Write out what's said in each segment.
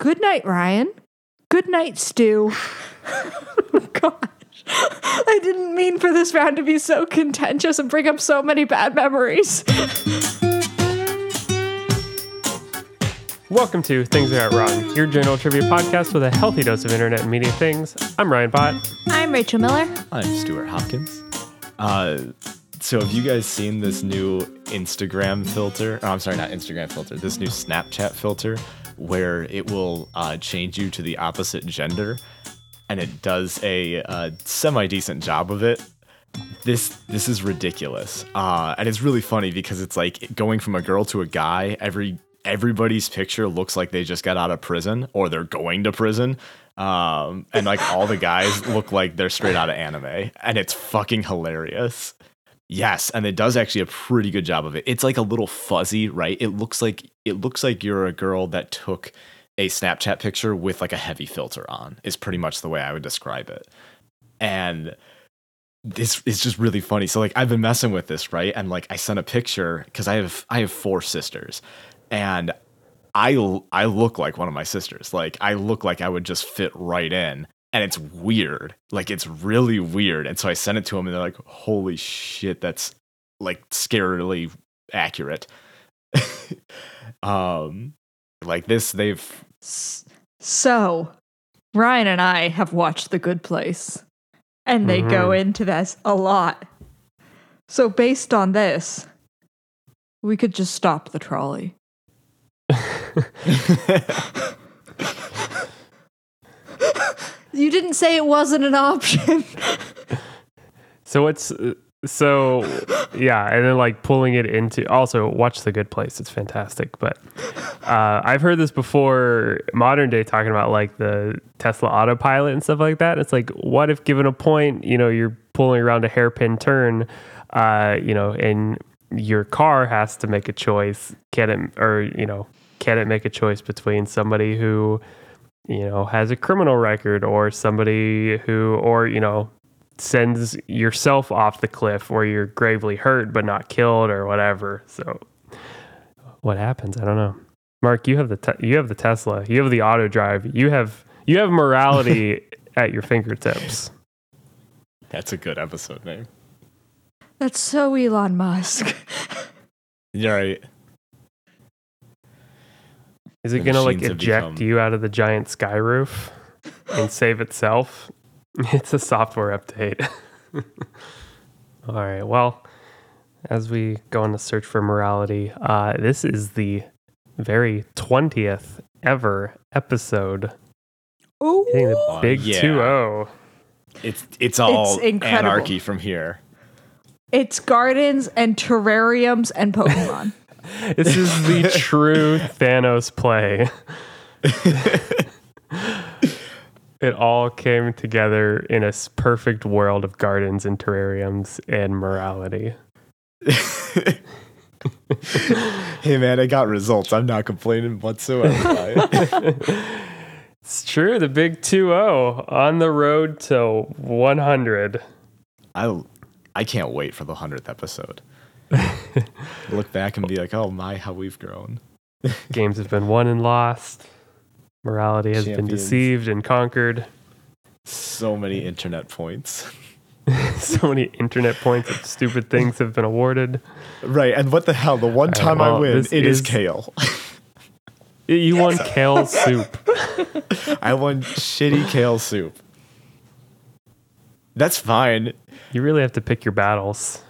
good night, Ryan. Good night, Stu. oh, gosh. I didn't mean for this round to be so contentious and bring up so many bad memories. Welcome to Things That Got Wrong, your general trivia podcast with a healthy dose of internet and media things. I'm Ryan Bott. I'm Rachel Miller. I'm Stuart Hopkins. Uh, so have you guys seen this new Instagram filter? Oh, I'm sorry, not Instagram filter. This new Snapchat filter where it will uh, change you to the opposite gender, and it does a uh, semi decent job of it. This this is ridiculous, uh, and it's really funny because it's like going from a girl to a guy. Every everybody's picture looks like they just got out of prison or they're going to prison. Um, and like all the guys look like they're straight out of anime, and it's fucking hilarious. Yes, and it does actually a pretty good job of it. It's like a little fuzzy, right? It looks like it looks like you're a girl that took a Snapchat picture with like a heavy filter on. Is pretty much the way I would describe it. And this is just really funny. So like I've been messing with this, right? And like I sent a picture because I have I have four sisters, and I I look like one of my sisters. Like I look like I would just fit right in. And it's weird. Like it's really weird. And so I sent it to him and they're like, "Holy shit, that's like scarily accurate." um like this they've So, Ryan and I have watched The Good Place, and they go Mhm. into this a lot. So, based on this, we could just stop the trolley. You didn't say it wasn't an option. So what's so yeah, and then like pulling it into also watch The Good Place. It's fantastic. But uh, I've heard this before, modern day talking about like the Tesla autopilot and stuff like that. It's like, what if given a point, you know, you're pulling around a hairpin turn, uh, you know, and your car has to make a choice. Can it or you know, can it make a choice between somebody who you know has a criminal record or somebody who or you know sends yourself off the cliff where you're gravely hurt but not killed or whatever. So what happens? I don't know. Mark, you have the te- you have the Tesla. You have the auto drive. You have you have morality at your fingertips. That's a good episode name. That's so Elon Musk. You're right. Is it gonna like eject become- you out of the giant sky roof and save itself? It's a software update. All right. Well, as we go on the search for morality, uh, this is the very twentieth ever episode. Ooh. Hitting the Oh, big yeah. two oh. zero. It's it's all incredible. anarchy from here. It's gardens and terrariums and Pokemon. This is the true Thanos play. it all came together in a perfect world of gardens and terrariums and morality. hey man, I got results. I'm not complaining whatsoever. It's true, the big 2-0 on the road to 100. I I can't wait for the hundredth episode. Look back and be like, oh my, how we've grown. Games have been won and lost. Morality has been deceived and conquered. So many internet points. so many internet points of stupid things have been awarded. Right, and what the hell? The one right, time I win, it is is- kale. You won kale soup. I won shitty kale soup. That's fine. You really have to pick your battles.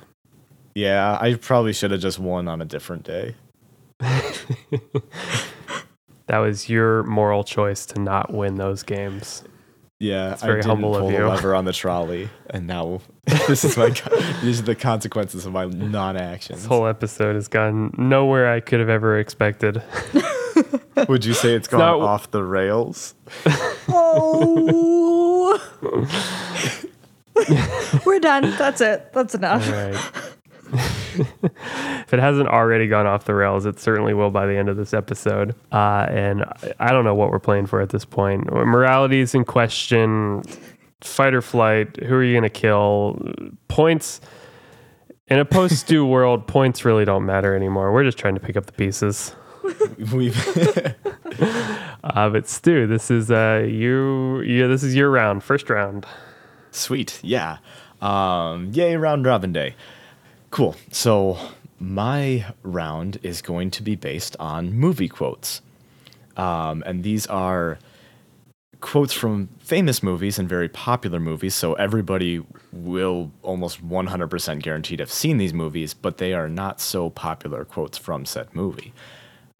Yeah, I probably should have just won on a different day. That was your moral choice to not win those games. Yeah, very I didn't humble of pull the you. lever on the trolley, and now this is my these are the consequences of my non-action. This whole episode has gone nowhere I could have ever expected. Would you say it's gone not- off the rails? oh. We're done. That's it. That's enough. If it hasn't already gone off the rails, it certainly will by the end of this episode. Uh, and I- I don't know what we're playing for at this point. Morality is in question. Fight or flight. Who are you going to kill? Points. In a post Stu world, points really don't matter anymore. We're just trying to pick up the pieces. We've Uh, but Stu, this is uh you. Yeah, this is your round, first round. Sweet. Yeah. Um, yay, round robin day. Cool. So, my round is going to be based on movie quotes. Um, and these are quotes from famous movies and very popular movies. So, everybody will almost 100% guaranteed have seen these movies, but they are not so popular quotes from said movie.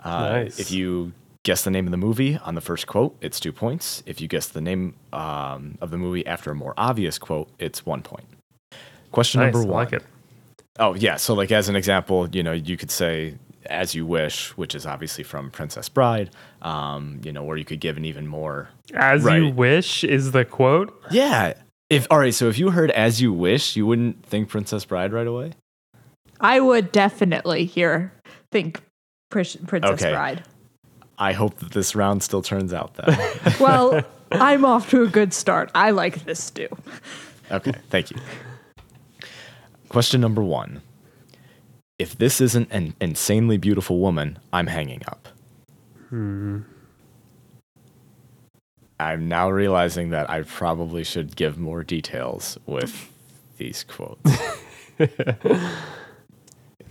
Uh, Nice. If you guess the name of the movie on the first quote, it's two points. If you guess the name um, of the movie after a more obvious quote, it's one point. Question Nice, number I one. like it. Oh, yeah. So, like, as an example, you know, you could say As You Wish, which is obviously from Princess Bride, um, you know, or you could give an even more. As you wish is the quote. Yeah. If All right. So, if you heard As You Wish, you wouldn't think Princess Bride right away? I would definitely hear think Pris- Princess Okay. Bride. I hope that this round still turns out that. Well, I'm off to a good start. I like this stew. okay. Thank you. Question number one If this isn't an insanely beautiful woman, I'm hanging up. Hmm. I'm now realizing that I probably should give more details with these quotes.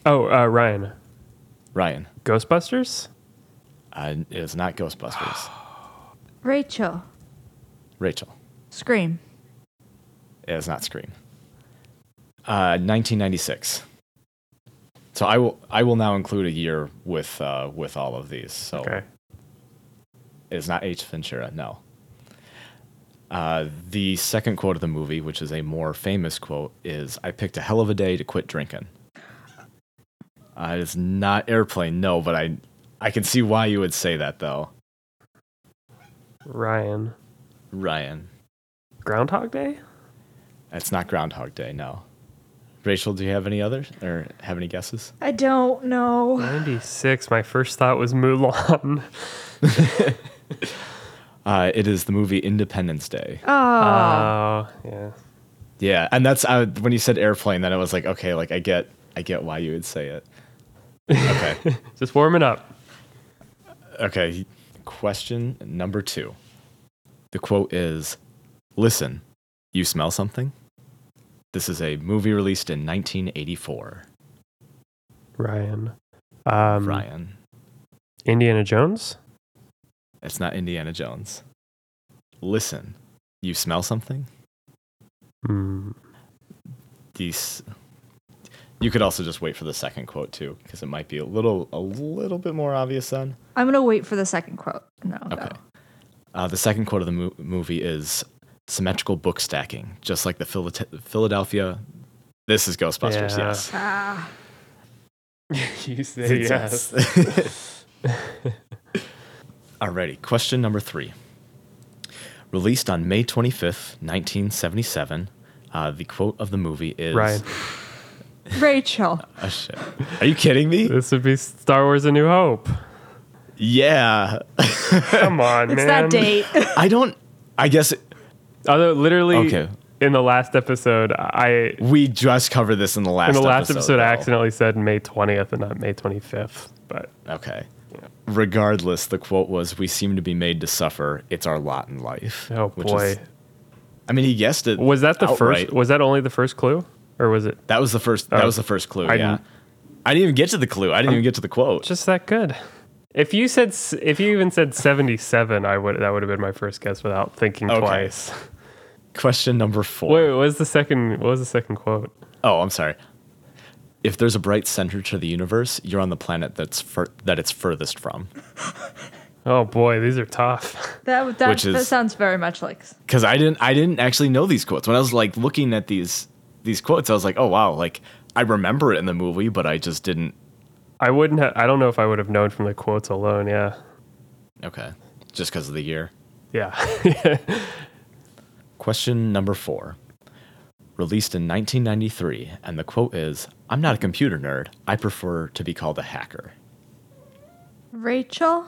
Oh, uh, Ryan, Ryan, Ghostbusters. uh, it is not Ghostbusters. Rachel, Rachel, Scream. it is not Scream. Uh, 1996. So I will I will now include a year with uh, with all of these. So Okay. it is not Ace Ventura. No. Uh, the second quote of the movie, which is a more famous quote, is "I picked a hell of a day to quit drinking." Uh, it is not airplane, no, but I I can see why you would say that though, Ryan, Ryan. Groundhog Day. It's not Groundhog Day, no. Rachel, do you have any others or have any guesses? I don't know. 96. My first thought was Mulan. Uh, it is the movie Independence Day. Oh, Oh, yeah. Yeah, and that's uh, when you said airplane. Then I was like, okay, like I get, I get why you would say it. Okay, Just warming up. okay. Question number two. The quote is, "Listen, you smell something." This is a movie released in 1984. Ryan. Um, Ryan, Indiana Jones. it's not Indiana Jones. Listen, you smell something. Hmm. These. You could also just wait for the second quote too, because it might be a little, a little bit more obvious then. I'm gonna wait for the second quote. No, Okay. Uh, the second quote of the mo- movie is symmetrical book stacking, just like the Phila- Philadelphia. This is Ghostbusters, Yeah. yes. Ah, you say yes. Alrighty, question number three. Released on May 25th, 1977, uh, the quote of the movie is Ryan. Rachel. Oh, shit. Are you kidding me? This would be Star Wars: A New Hope. yeah. Come on, It's man. that date. I don't. I guess it- Although literally, Okay. in the last episode, I we just covered this in the last. in the last episode, I though. accidentally said May 20th and not May 25th. But Okay. Regardless, the quote was, "We seem to be made to suffer. It's our lot in life." oh which boy, is- I mean, he guessed it. was that the outright. first? Was that only the first clue, or was it That was the first. That Oh. was the first clue. I yeah. didn't- I didn't even get to the clue. I didn't even get to the quote. just that good? If you said, if you even said 77, I would that would have been my first guess without thinking Okay. twice. Question number four. Wait, what was the second? What was the second quote? Oh, I'm sorry. If there's a bright center to the universe, you're on the planet that's fur- that it's furthest from. Oh boy, these are tough. That that, Which that is- sounds very much like. Because I didn't, I didn't actually know these quotes when I was like looking at these these quotes. I was like, oh wow, like I remember it in the movie, but I just didn't. I wouldn't. Ha- I don't know if I would have known from the quotes alone. Yeah, Okay, just because of the year. yeah. Question number four. Released in 1993, and the quote is I'm not a computer nerd. I prefer to be called a hacker. Rachel.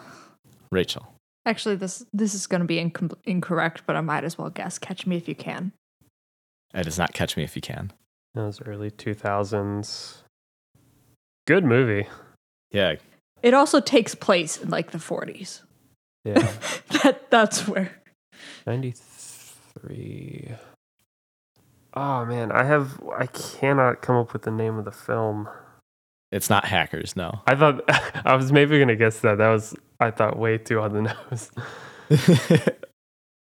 Rachel. Actually, this this is going to be incom- incorrect, but I might as well guess. Catch me if you can. It does not catch me if you can. Those early 2000s. Good movie. Yeah. It also takes place in like the 40s. Yeah. That that's where. 93. Oh man, I have I cannot come up with the name of the film. It's not hackers, no. I thought I was maybe gonna guess that. That was I thought way too on the nose.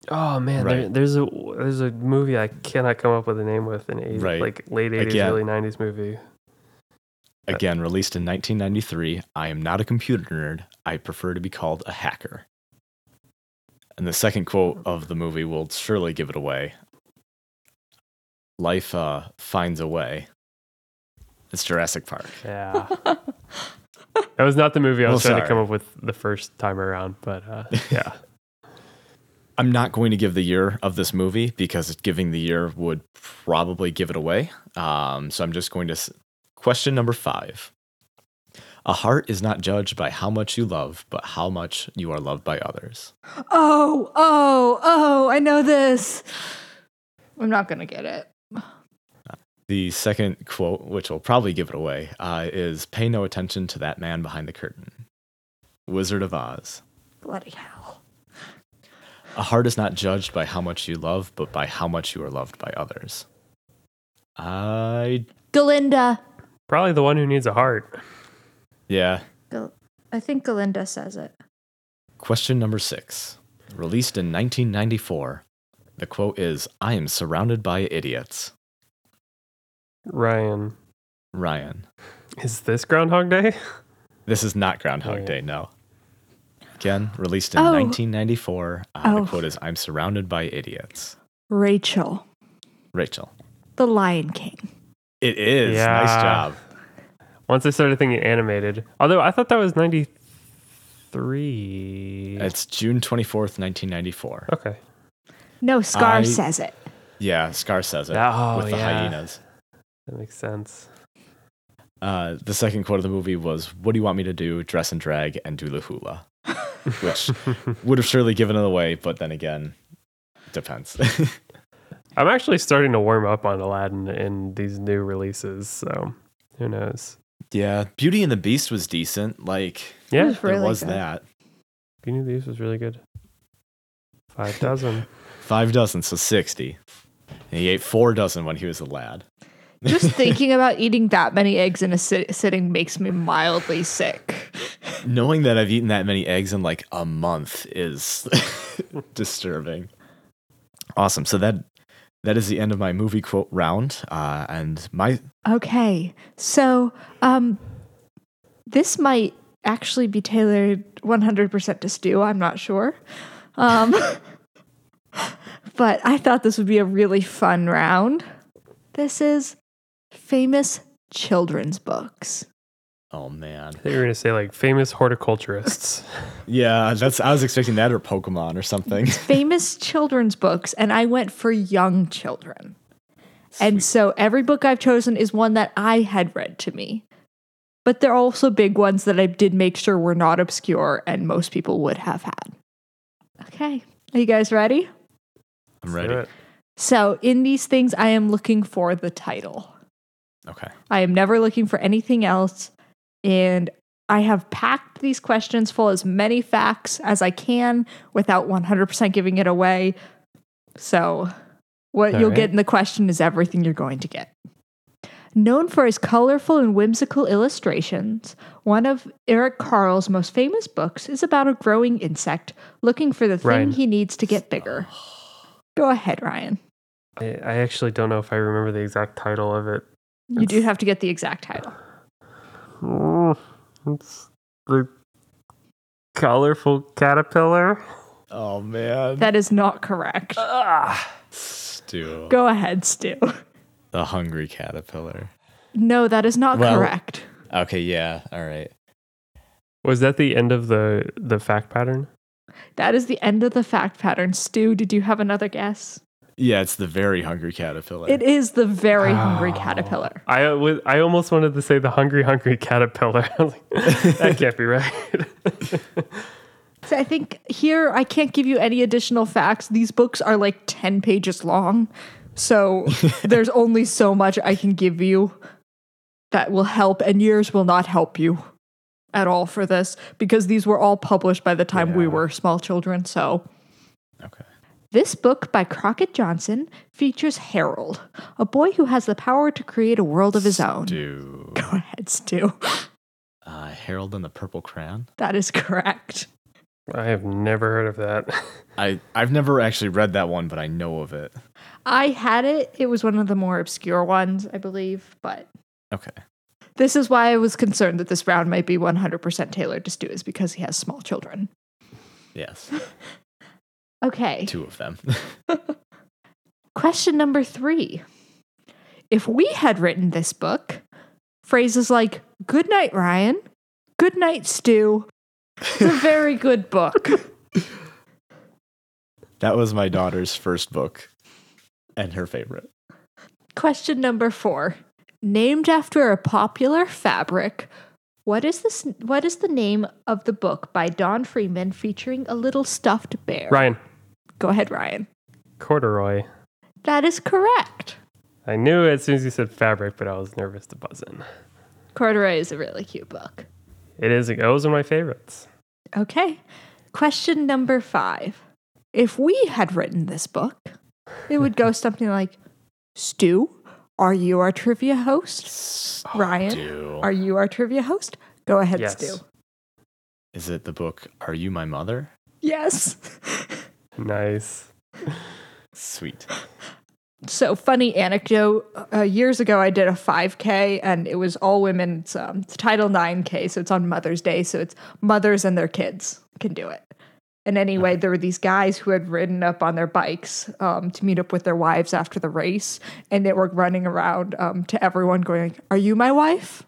Oh man, there, there's a there's a movie I cannot come up with a name with an 80s, Right. like late 80s, Again. early 90s movie. Again, released in 1993. I am not a computer nerd. I prefer to be called a hacker. And the second quote of the movie will surely give it away. Life uh, finds a way. It's Jurassic Park. Yeah. that was not the movie I was Well, trying to come up with the first time around, but uh, yeah. I'm not going to give the year of this movie because giving the year would probably give it away. Um, so I'm just going to. Question number five. A heart is not judged by how much you love, but how much you are loved by others. Oh, oh, oh, I know this. I'm not going to get it. The second quote, which will probably give it away, uh, is Pay no attention to that man behind the curtain. Wizard of Oz. Bloody hell. A heart is not judged by how much you love, but by how much you are loved by others. I. Galinda. Probably the one who needs a heart. Yeah. I think Galinda says it. Question number six. Released in 1994. The quote is I am surrounded by idiots. Ryan, Ryan. is this Groundhog Day? This is not Groundhog Oh. Day, no. Again, released in Oh. 1994. Uh, Oh. The quote is I'm surrounded by idiots. Rachel. Rachel. The Lion King. It is. Yeah. Nice job. Once I started thinking animated, although I thought that was 93. It's June 24th, 1994. okay. No, Scar I- says it. Yeah, Scar says it Oh, with the yeah. hyenas. That makes sense. Uh, the second quote of the movie was, What do you want me to do? Dress and drag and do the hula. Which would have surely given it away, but then again, depends. I'm actually starting to warm up on Aladdin in these new releases, so who knows? yeah, Beauty and the Beast was decent. Like, Yeah, was there really was good. that. Beauty and the Beast was really good. Five dozen. Five dozen, so 60. And he ate four dozen when he was a lad. Just thinking about eating that many eggs in a sit- sitting makes me mildly sick. Knowing that I've eaten that many eggs in like a month is disturbing. Awesome. So that that is the end of my movie quote round. Uh, and my Okay, so um, this might actually be tailored 100% to Stu. I'm not sure. Um, but I thought this would be a really fun round. This is famous children's books. Oh man, I think you were gonna say like famous horticulturists. yeah, that's I was expecting that or Pokemon or something. famous children's books, and I went for young children. And so every book I've chosen is one that I had read to me. But they're also big ones that I did make sure were not obscure and most people would have had. Okay. Are you guys ready? I'm ready. So, in these things, I am looking for the title. Okay. I am never looking for anything else. And I have packed these questions full as many facts as I can without 100% giving it away. So, what All you'll right. get in the question is everything you're going to get. Known for his colorful and whimsical illustrations, one of Eric Carle's most famous books is about a growing insect looking for the thing Ryan. he needs to get bigger. Go ahead, Ryan. I, I actually don't know if I remember the exact title of it. You do have to get the exact title. Mm, It's the colorful caterpillar. Oh man. That is not correct. Ah, Stu. Go ahead, Stu. The hungry caterpillar. No, that is not Well- correct. Okay, yeah. All right. was that the end of the the fact pattern? That is the end of the fact pattern. Stu, did you have another guess? Yeah, it's the very hungry caterpillar. It is the very hungry Oh. caterpillar. I was, I almost wanted to say the hungry hungry caterpillar. I like, that can't be right. So I think here I can't give you any additional facts. These books are like 10 pages long. So there's only so much I can give you that will help, and yours will not help you. at all for this because these were all published by the time we were small children. So Okay. This book by Crockett Johnson features Harold, a boy who has the power to create a world of his own. Do Go ahead, Stu. uh, Harold and the Purple Crayon. That is correct. I have never heard of that. I I've never actually read that one, but I know of it. I had it. It was one of the more obscure ones, I believe, but Okay. this is why I was concerned that this round might be 100% tailored to Stu, is because he has small children. Yes. Okay. Two of them. Question number three. If we had written this book, phrases like good night, Ryan, good night, Stu, it's a very good book. that was my daughter's first book and her favorite. Question number four. Named after a popular fabric, what is this what is the name of the book by Don Freeman featuring a little stuffed bear? Ryan, Go ahead, Ryan. corduroy. That is correct. I knew as soon as you said fabric, but I was nervous to buzz in. Corduroy is a really cute book. It is. It was one of my favorites. Okay. Question number five. If we had written this book, it would go something like Stu, are you our trivia host? Oh, Ryan, Do are you our trivia host? Go ahead, Yes. Stu. is it the book Are You My Mother? Yes. Nice. Sweet. so, funny anecdote. Uh, years ago, I did a 5K and it was all women. It's, um, it's Title 9K, so it's on Mother's Day. So, it's mothers and their kids can do it. And anyway, there were these guys who had ridden up on their bikes um, to meet up with their wives after the race, and they were running around um, to everyone, going, "Are you my wife?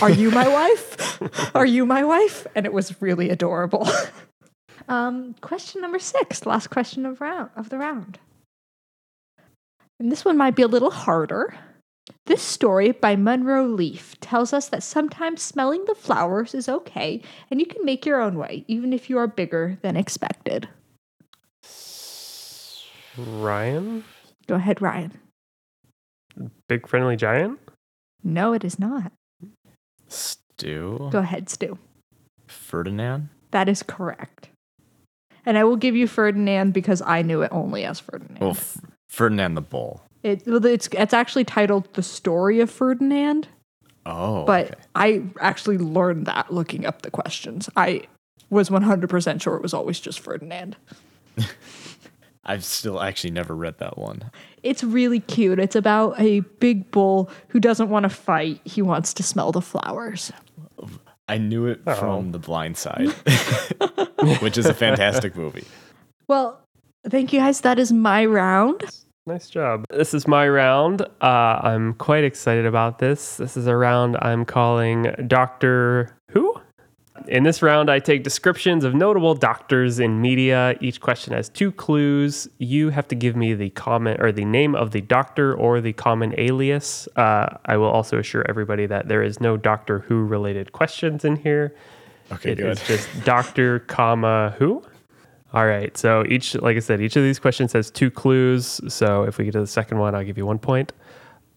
Are you my wife? Are you my wife?" And it was really adorable. um, question number six, last question of round of the round, and this one might be a little harder. This story by Munro Leaf tells us that sometimes smelling the flowers is okay and you can make your own way, even if you are bigger than expected. Ryan, Go ahead, Ryan. big friendly giant. No, it is not. Stu. Go ahead, Stu. Ferdinand. That is correct. And I will give you Ferdinand because I knew it only as Ferdinand. Well, F- Ferdinand the Bull. It, it's, it's actually titled The Story of Ferdinand, Oh, but okay. I actually learned that looking up the questions. I was 100% sure it was always just Ferdinand. I've still actually never read that one. It's really cute. It's about a big bull who doesn't want to fight. He wants to smell the flowers. I knew it Oh. from The Blind Side, which is a fantastic movie. Well, thank you guys. That is my round. Nice job. This is my round. Uh, I'm quite excited about this. This is a round I'm calling Doctor Who. In this round, I take descriptions of notable doctors in media. Each question has two clues. You have to give me the comment or the name of the doctor or the common alias. Uh, I will also assure everybody that there is no Doctor Who related questions in here. Okay, It good. is just Doctor, comma who. All right. So each, like I said, each of these questions has two clues. So if we get to the second one, I'll give you one point.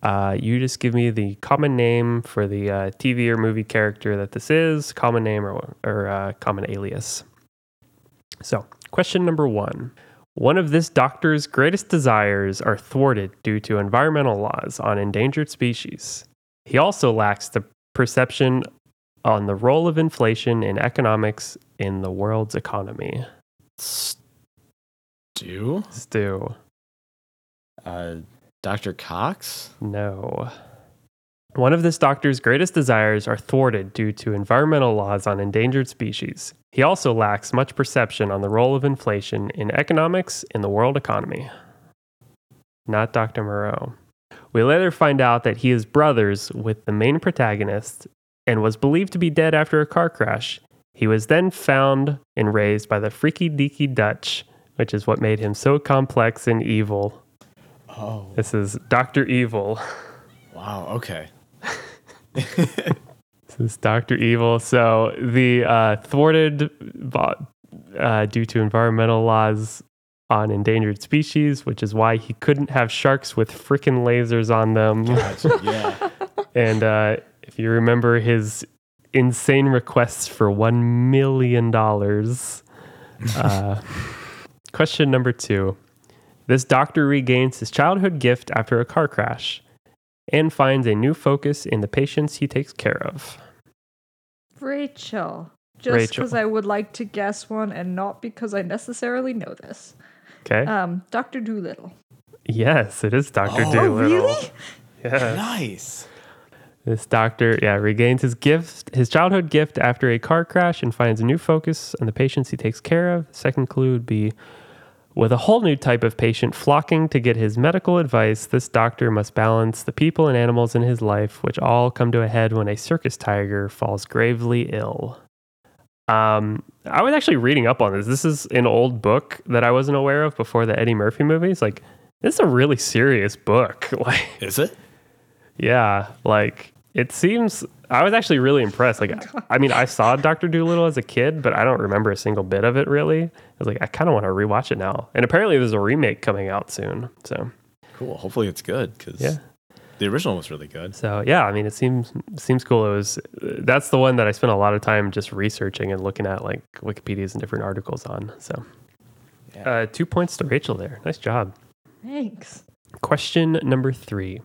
Uh, you just give me the common name for the uh, TV or movie character that this is, common name or, or uh, common alias. So, question number one. One of this doctor's greatest desires are thwarted due to environmental laws on endangered species. He also lacks the perception on the role of inflation in economics in the world's economy. Stu? Stu, Uh, Dr. Cox? no. One of this doctor's greatest desires are thwarted due to environmental laws on endangered species. He also lacks much perception on the role of inflation in economics in the world economy. Not Dr. Moreau. We later find out that he is brothers with the main protagonist and was believed to be dead after a car crash. He was then found and raised by the freaky deaky Dutch, which is what made him so complex and evil. Oh, This is Dr. Evil. wow. Okay. This is Dr. Evil. So the uh, thwarted uh, due to environmental laws on endangered species, which is why he couldn't have sharks with freaking lasers on them. Gotcha. Yeah. and uh, if you remember his insane requests for $1 million. Uh, question number two. This doctor regains his childhood gift after a car crash and finds a new focus in the patients he takes care of. Rachel. Just because I would like to guess one and not because I necessarily know this. Okay. Um, Dr. Dolittle. yes, it is Dr. Oh, Dolittle. really? Yeah. Nice. This doctor, yeah, regains his gift, his childhood gift after a car crash and finds a new focus on the patients he takes care of. Second clue would be with a whole new type of patient flocking to get his medical advice, this doctor must balance the people and animals in his life, which all come to a head when a circus tiger falls gravely ill. Um, I was actually reading up on this. This is an old book that I wasn't aware of before the Eddie Murphy movies. Like, this is a really serious book. Like, Is it? yeah, like it seems. I was actually really impressed. Like, I mean, I saw Doctor Dolittle as a kid, but I don't remember a single bit of it. Really, I was like, I kind of want to rewatch it now. And apparently, there's a remake coming out soon. So Cool. Hopefully it's good because yeah, the original was really good. so yeah. I mean, it seems seems cool. It was. That's the one that I spent a lot of time just researching and looking at like Wikipedia's and different articles on. So, Yeah. uh, two points to Rachel there. Nice job. Thanks. Question number three.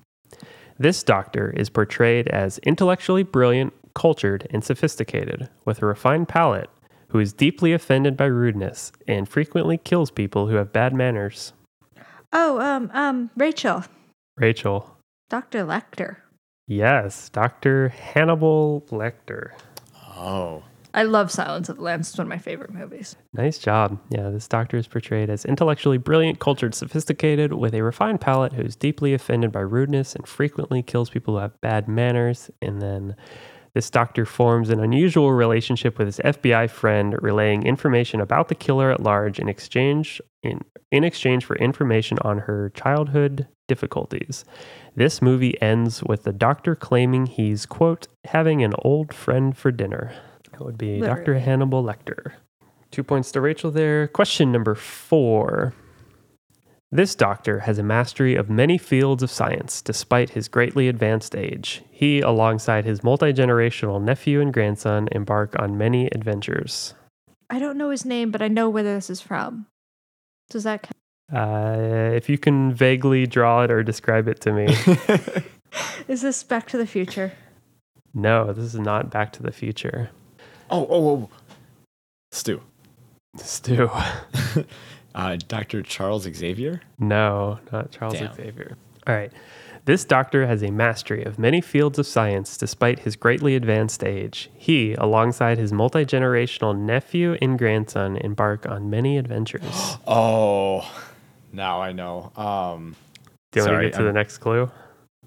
This doctor is portrayed as intellectually brilliant, cultured, and sophisticated, with a refined palate, who is deeply offended by rudeness and frequently kills people who have bad manners. Oh, um, um, Rachel. Rachel. Dr. Lecter. Yes, Dr. Hannibal Lecter. Oh. I love Silence of the Lambs. It's one of my favorite movies. Nice job. Yeah, this doctor is portrayed as intellectually brilliant, cultured, sophisticated, with a refined palate who is deeply offended by rudeness and frequently kills people who have bad manners. And then this doctor forms an unusual relationship with his FBI friend, relaying information about the killer at large in exchange in, in exchange for information on her childhood difficulties. This movie ends with the doctor claiming he's quote having an old friend for dinner. That would be Dr. Hannibal Lecter. Two points to Rachel there. Question number four. This doctor has a mastery of many fields of science despite his greatly advanced age. He, alongside his multi generational nephew and grandson, embark on many adventures. I don't know his name, but I know where this is from. Does that count? Uh, if you can vaguely draw it or describe it to me. Is this Back to the Future? no, this is not Back to the Future. Oh, oh, oh. Stu. Stu. Uh, Dr. Charles Xavier? No, not Charles Damn. Xavier. All right. This doctor has a mastery of many fields of science despite his greatly advanced age. He, alongside his multi generational nephew and grandson, embark on many adventures. Oh, now I know. Um, Do you want Sorry, to get to I'm- the next clue?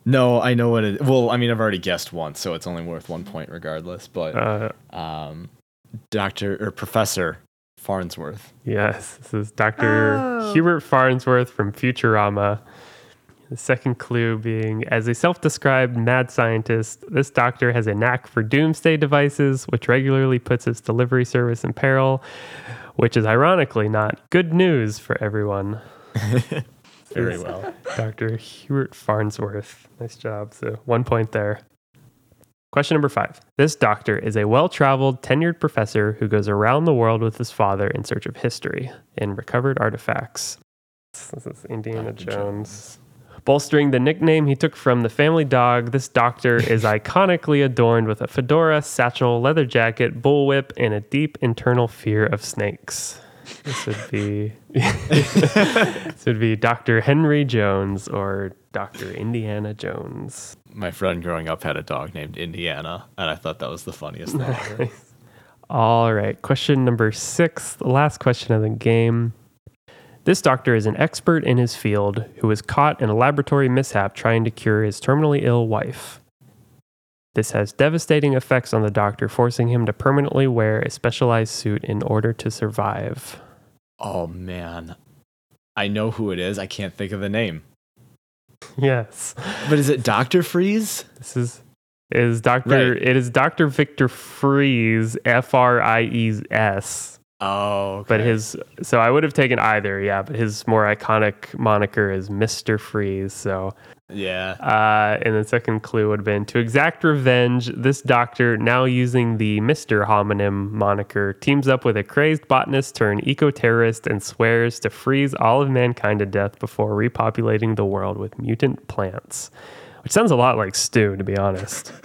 No, I know what it. Well, I mean, I've already guessed once, so it's only worth one point regardless. But Uh, um, Doctor or Professor Farnsworth. yes, this is Dr. Oh. Hubert Farnsworth from Futurama. The second clue being as a self described mad scientist, this doctor has a knack for doomsday devices, which regularly puts his delivery service in peril, which is ironically not good news for everyone. Very well. Dr. Hubert Farnsworth. Nice job. So, one point there. Question number five. This doctor is a well traveled, tenured professor who goes around the world with his father in search of history and recovered artifacts. This is Indiana Dr. Jones. Bolstering the nickname he took from the family dog, this doctor is iconically adorned with a fedora, satchel, leather jacket, bullwhip, and a deep internal fear of snakes. This would be this would be Dr. Henry Jones or Dr. Indiana Jones. My friend growing up had a dog named Indiana, and I thought that was the funniest thing ever. All right, question number six, the last question of the game. This doctor is an expert in his field who was caught in a laboratory mishap trying to cure his terminally ill wife. This has devastating effects on the doctor, forcing him to permanently wear a specialized suit in order to survive. Oh man, I know who it is. I can't think of the name. Yes. But is it Doctor Freeze? This is is Doctor Right. it is Doctor Victor Fries, F R I E S. Oh, okay. But his so I would have taken either, yeah, but his more iconic moniker is Mr. Freeze. So Yeah. Uh, and the second clue would have been to exact revenge. This doctor, now using the Mister homonym moniker, teams up with a crazed botanist turned eco terrorist and swears to freeze all of mankind to death before repopulating the world with mutant plants. Which sounds a lot like Stu, to be honest.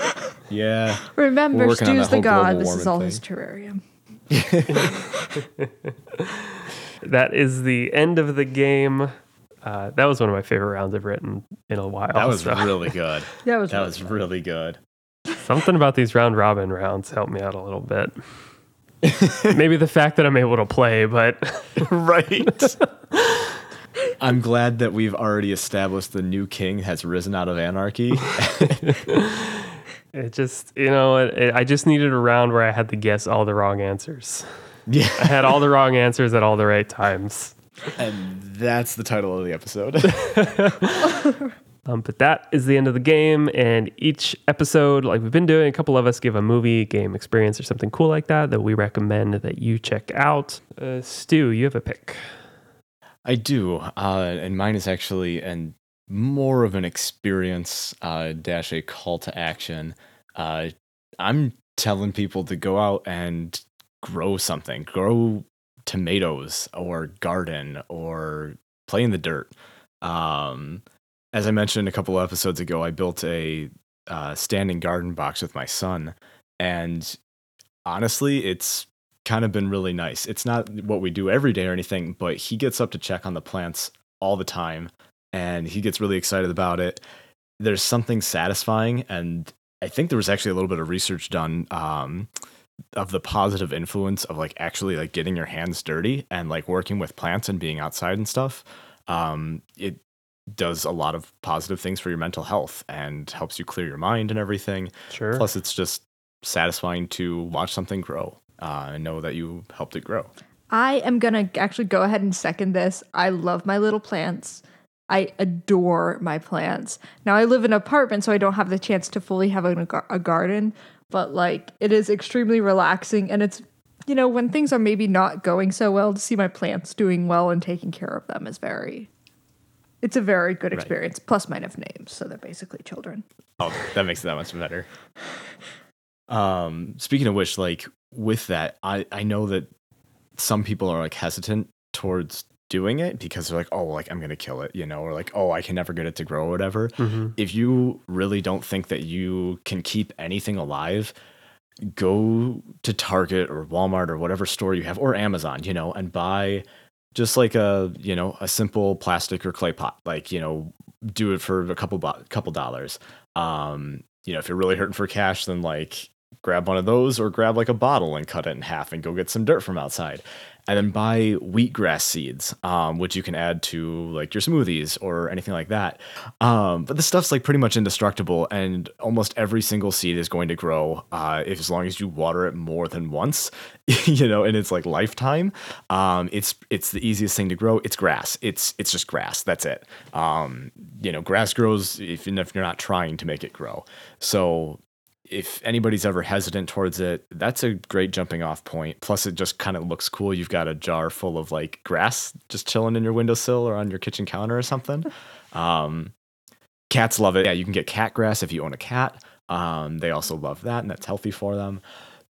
Yeah. Remember, We're working on Stu's that the god. This is all thing. his terrarium. That is the end of the game. Uh, that was one of my favorite rounds I've written in a while. That was so really good. That was That really was fun. really good. something about these round robin rounds helped me out a little bit. Maybe the fact that I'm able to play, but right. I'm glad that we've already established the new king has risen out of anarchy. it just, you know, it, it, I just needed a round where I had to guess all the wrong answers. Yeah. I had all the wrong answers at all the right times. And that's the title of the episode. Um, but that is the end of the game. And each episode, like we've been doing, a couple of us give a movie, game experience, or something cool like that that we recommend that you check out. Uh, Stu, you have a pick. I do. Uh, and mine is actually an more of an experience uh, dash a call to action. Uh, I'm telling people to go out and grow something, grow tomatoes or garden or play in the dirt. Um, as I mentioned a couple episodes ago, I built a uh, standing garden box with my son, and honestly, it's kind of been really nice. It's not what we do every day or anything, but he gets up to check on the plants all the time, and he gets really excited about it. There's something satisfying, and I think there was actually a little bit of research done um, of the positive influence of like actually like getting your hands dirty and like working with plants and being outside and stuff. Um, it does a lot of positive things for your mental health and helps you clear your mind and everything. Sure. Plus, it's just satisfying to watch something grow uh, and know that you helped it grow. I am going to actually go ahead and second this. I love my little plants. I adore my plants. Now, I live in an apartment, so I don't have the chance to fully have a, a garden, but like it is extremely relaxing. And it's, you know, when things are maybe not going so well, to see my plants doing well and taking care of them is very, it's a very good experience. Plus, mine have names, so they're basically children. Oh, that makes it that much better. Um, speaking of which, like with that, I I know that some people are like hesitant towards doing it because they're like, oh, like I'm gonna kill it, you know, or like, oh, I can never get it to grow or whatever. Mhm. If you really don't think that you can keep anything alive, go to Target or Walmart or whatever store you have or Amazon, you know, and buy just like a you know a simple plastic or clay pot like you know do it for a couple bo- couple dollars um you know if you're really hurting for cash then like grab one of those or grab like a bottle and cut it in half and go get some dirt from outside. And then buy wheatgrass seeds um which you can add to like your smoothies or anything like that. Um but the stuff's like pretty much indestructible and almost every single seed is going to grow uh if as long as you water it more than once you know in its like lifetime. Um it's it's the easiest thing to grow. It's grass. It's it's just grass. That's it. Um you know grass grows if, if you're not trying to make it grow. So if anybody's ever hesitant towards it, that's a great jumping off point. Plus, it just kind of looks cool. You've got a jar full of like grass just chilling in your windowsill or on your kitchen counter or something. Um, cats love it. Yeah, you can get cat grass if you own a cat. Um, they also love that, and that's healthy for them.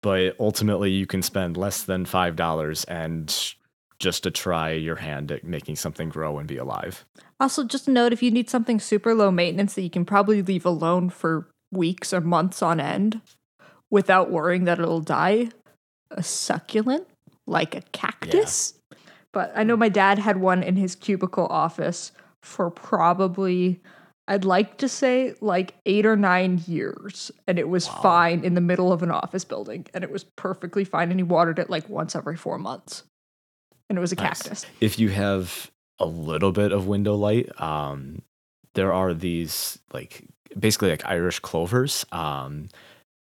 But ultimately, you can spend less than five dollars and just to try your hand at making something grow and be alive. Also, just a note if you need something super low maintenance that you can probably leave alone for weeks or months on end without worrying that it'll die, a succulent like a cactus. But I know my dad had one in his cubicle office for probably, I'd like to say, like eight or nine years. And it was fine in the middle of an office building. And it was perfectly fine. And he watered it like once every four months. And it was a Nice. cactus. if you have a little bit of window light, um, there are these like basically like Irish clovers um,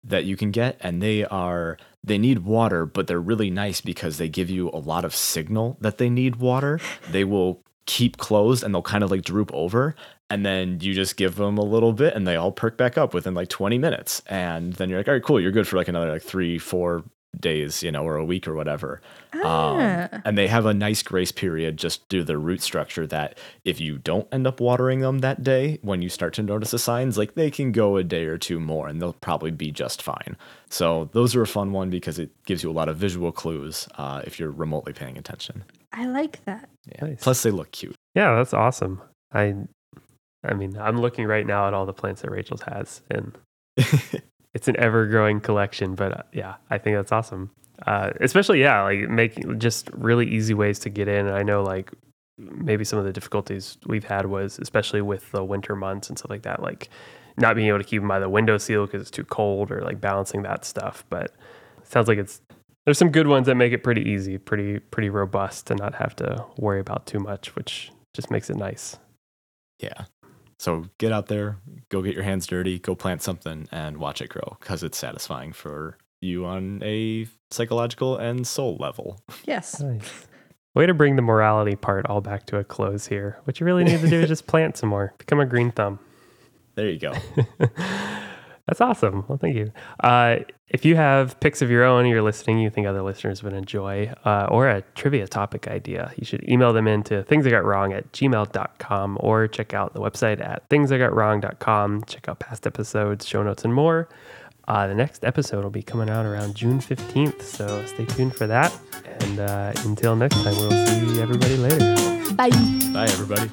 that you can get, and they are they need water, but they're really nice because they give you a lot of signal that they need water. They will keep closed and they'll kind of like droop over and then you just give them a little bit and they all perk back up within like 20 minutes and then you're like all right cool you're good for like another like three four days, you know, or a week or whatever. Ah. Um, and they have a nice grace period just due to their root structure that if you don't end up watering them that day, when you start to notice the signs, like they can go a day or two more and they'll probably be just fine. So those are a fun one because it gives you a lot of visual clues uh, if you're remotely paying attention. I like that. Yeah. Nice. Plus, they look cute. Yeah, that's awesome. I I mean, I'm looking right now at all the plants that Rachel's has and it's an ever growing collection, but uh, yeah, I think that's awesome. Uh, especially yeah, like making just really easy ways to get in. I know like maybe some of the difficulties we've had was especially with the winter months and stuff like that, like not being able to keep them by the window seal because it's too cold or like balancing that stuff. But sounds like it's there's some good ones that make it pretty easy, pretty pretty robust to not have to worry about too much, which just makes it nice. Yeah. So get out there, go get your hands dirty, go plant something, and watch it grow because it's satisfying for you on a psychological and soul level. Yes. Nice. Way to bring the morality part all back to a close here. What you really need to do is just plant some more. Become a green thumb. There you go. That's awesome. Well, thank you. Uh, if you have picks of your own you're listening, you think other listeners would enjoy, uh, or a trivia topic idea, you should email them into things I got wrong at gmail.com or check out the website at thingsIgotwrong.com. Check out past episodes, show notes, and more. Uh, the next episode will be coming out around June 15th, so stay tuned for that. And uh, until next time, we'll see everybody later. Bye. Bye, everybody.